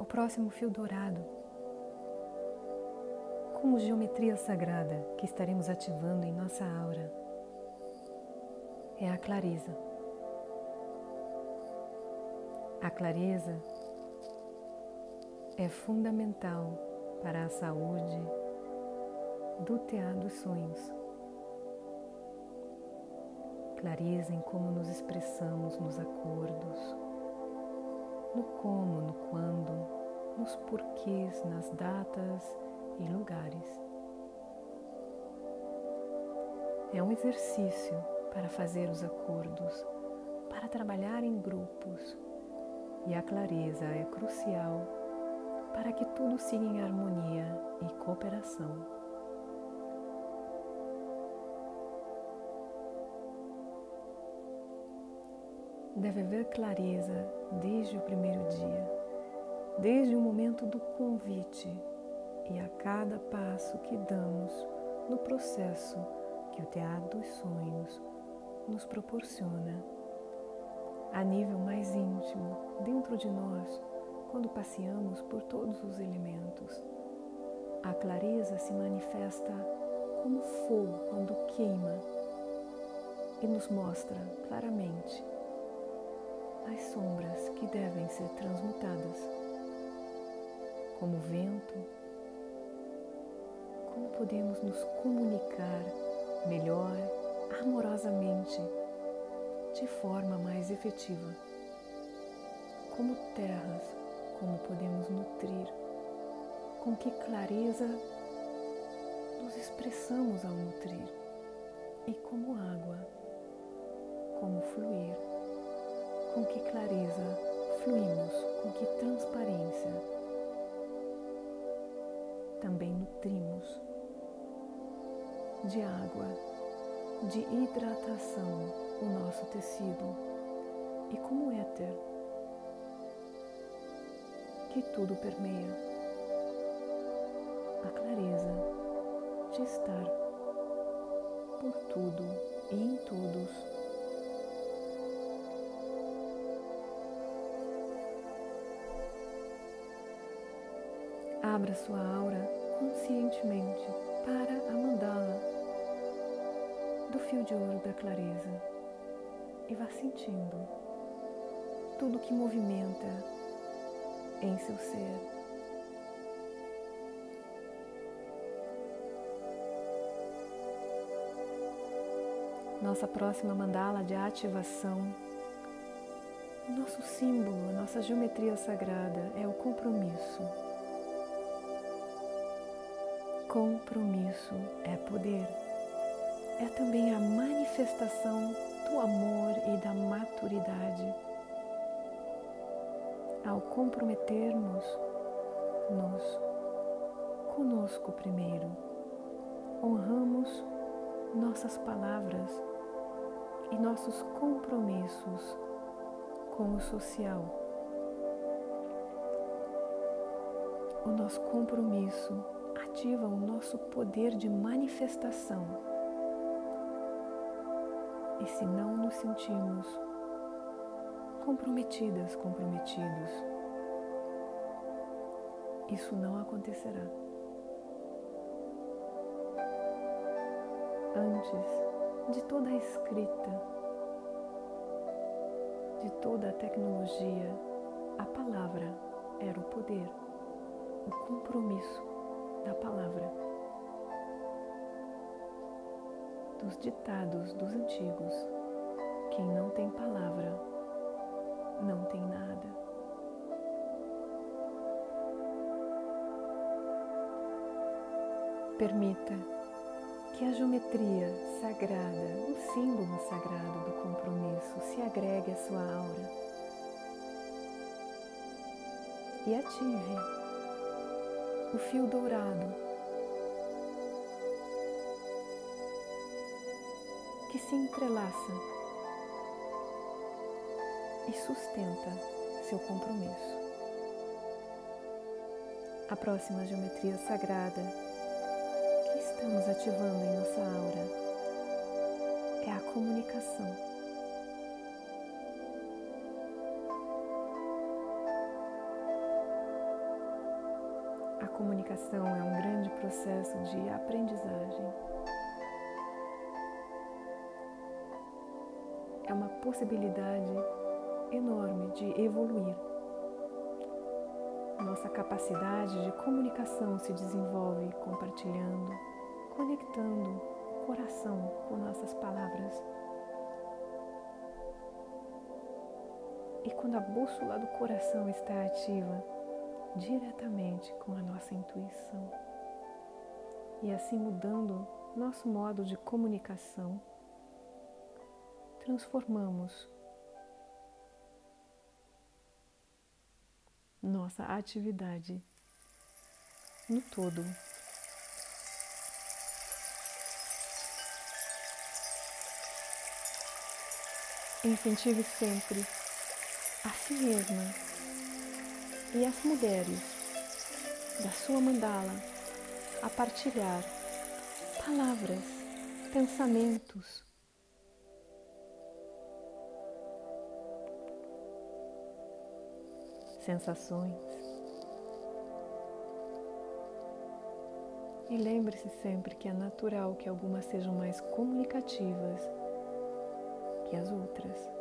O próximo fio dourado, como geometria sagrada que estaremos ativando em nossa aura, é a clareza. A clareza é fundamental para a saúde do teatro dos sonhos. Clareza em como nos expressamos nos acordos, no como, no quando, nos porquês, nas datas e lugares. É um exercício para fazer os acordos, para trabalhar em grupos, e a clareza é crucial para que tudo siga em harmonia e cooperação. Deve haver clareza desde o primeiro dia, desde o momento do convite e a cada passo que damos no processo que o Teatro dos Sonhos nos proporciona a nível mais íntimo dentro de nós quando passeamos por todos os elementos. A clareza se manifesta como fogo quando queima e nos mostra claramente as sombras que devem ser transmutadas, como vento, como podemos nos comunicar melhor, amorosamente, de forma mais efetiva, como terras como podemos nutrir, com que clareza nos expressamos ao nutrir? E como água, como fluir, com que clareza fluímos, com que transparência também nutrimos de água, de hidratação o nosso tecido e como éter que tudo permeia. A clareza de estar por tudo e em todos. Abra sua aura conscientemente para a mandala do fio de ouro da clareza e vá sentindo tudo que movimenta em seu ser. Nossa próxima mandala de ativação, nosso símbolo, nossa geometria sagrada é o compromisso. Compromisso é poder, é também a manifestação do amor e da maturidade ao comprometermos-nos conosco primeiro, honramos nossas palavras e nossos compromissos com o social. O nosso compromisso ativa o nosso poder de manifestação. E se não nos sentimos comprometidas, comprometidos. Isso não acontecerá. Antes de toda a escrita, de toda a tecnologia, a palavra era o poder, o compromisso da palavra. Dos ditados dos antigos, quem não tem palavra não tem nada. Permita que a geometria sagrada, o símbolo sagrado do compromisso, se agregue à sua aura e ative o fio dourado que se entrelaça e sustenta seu compromisso. A próxima geometria sagrada comunicação é um grande processo de aprendizagem. É uma possibilidade enorme de evoluir. Nossa capacidade de comunicação se desenvolve compartilhando, conectando o coração com nossas palavras. E quando a bússola do coração está ativa, diretamente com a nossa intuição, e assim mudando nosso modo de comunicação, transformamos nossa atividade no todo. Incentive sempre a si mesma e as mulheres da sua mandala a partilhar palavras, pensamentos, sensações. E lembre-se sempre que é natural que algumas sejam mais comunicativas que as outras.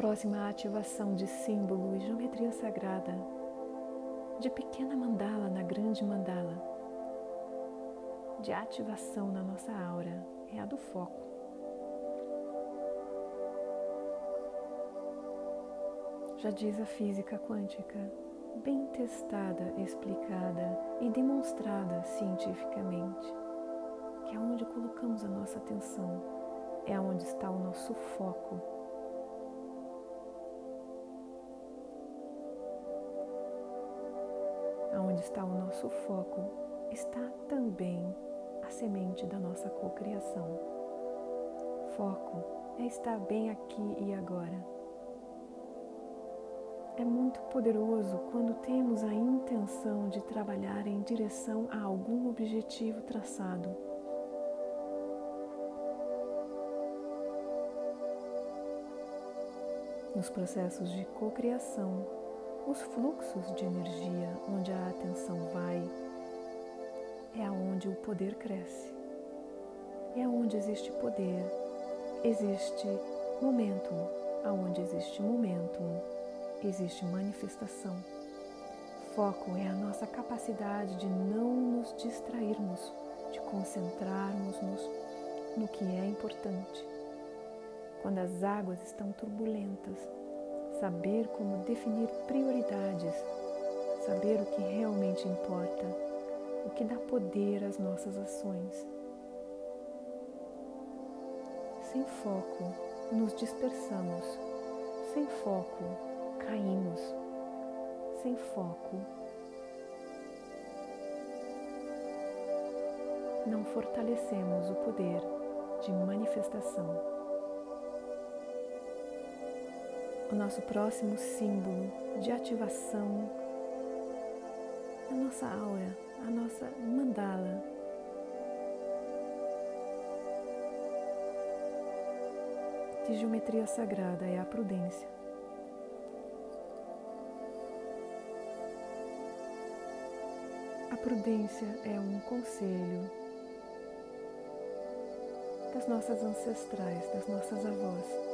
Próxima ativação de símbolo e geometria sagrada, de pequena mandala na grande mandala, de ativação na nossa aura, é a do foco. Já diz a física quântica, bem testada, explicada e demonstrada cientificamente, que é onde colocamos a nossa atenção, é onde está o nosso foco Onde está o nosso foco, está também a semente da nossa cocriação. Foco é estar bem aqui e agora. É muito poderoso quando temos a intenção de trabalhar em direção a algum objetivo traçado. Nos processos de cocriação, os fluxos de energia onde a atenção vai é aonde o poder cresce. É onde existe poder, existe momento, aonde existe momento, existe manifestação. Foco é a nossa capacidade de não nos distrairmos, de concentrarmos-nos no que é importante. Quando as águas estão turbulentas, saber como definir prioridades, saber o que realmente importa, o que dá poder às nossas ações. Sem foco, nos dispersamos. Sem foco, caímos. Sem foco, não fortalecemos o poder de manifestação. O nosso próximo símbolo de ativação da nossa aura, a nossa mandala. De geometria sagrada é a prudência. A prudência é um conselho das nossas ancestrais, das nossas avós.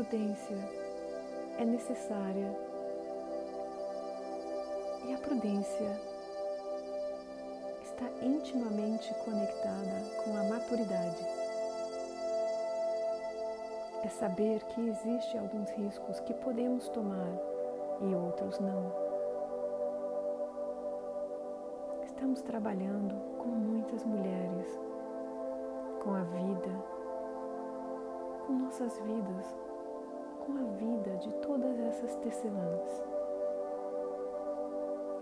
Prudência é necessária e a prudência está intimamente conectada com a maturidade. É saber que existe alguns riscos que podemos tomar e outros não. Estamos trabalhando com muitas mulheres, com a vida, com nossas vidas com a vida de todas essas tecelãs.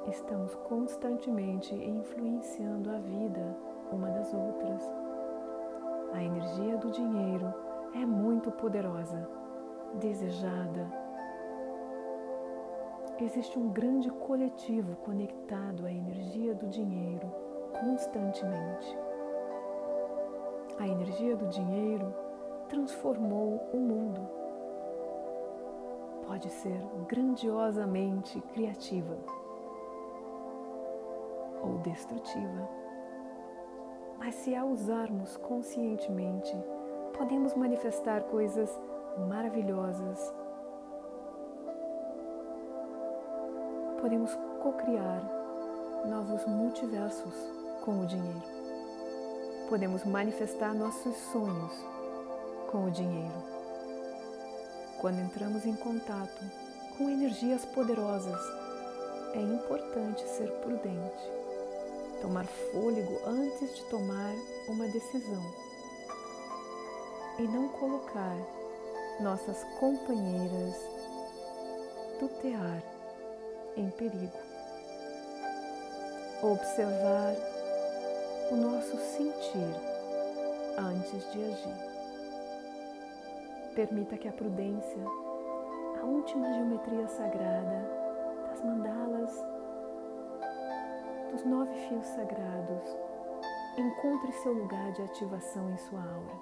Estamos constantemente influenciando a vida uma das outras. A energia do dinheiro é muito poderosa. desejada. Existe um grande coletivo conectado à energia do dinheiro constantemente. A energia do dinheiro transformou o mundo. Pode ser grandiosamente criativa ou destrutiva. Mas se a usarmos conscientemente, podemos manifestar coisas maravilhosas. Podemos co-criar novos multiversos com o dinheiro. Podemos manifestar nossos sonhos com o dinheiro. Quando entramos em contato com energias poderosas, é importante ser prudente, tomar fôlego antes de tomar uma decisão e não colocar nossas companheiras do tear em perigo. Observar o nosso sentir antes de agir. Permita que a prudência, a última geometria sagrada das mandalas, dos nove fios sagrados, encontre seu lugar de ativação em sua aura.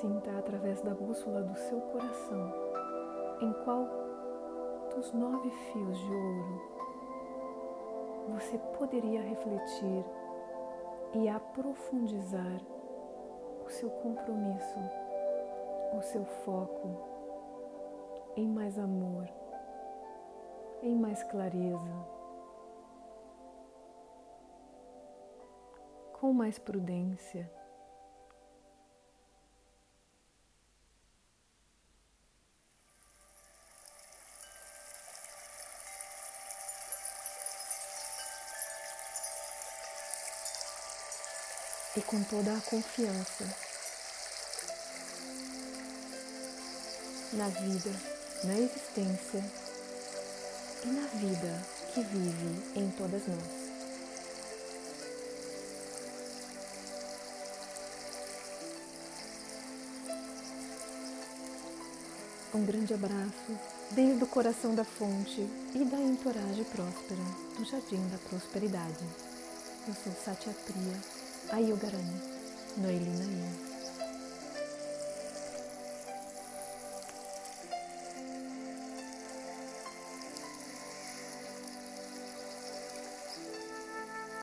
Sinta através da bússola do seu coração em qual dos nove fios de ouro você poderia refletir e aprofundizar o seu compromisso, o seu foco em mais amor, em mais clareza, com mais prudência. E com toda a confiança na vida, na existência e na vida que vive em todas nós. Um grande abraço desde o coração da fonte e da entourage próspera do Jardim da Prosperidade. Eu sou Satya Priya Ayogarani, Noelina Yin.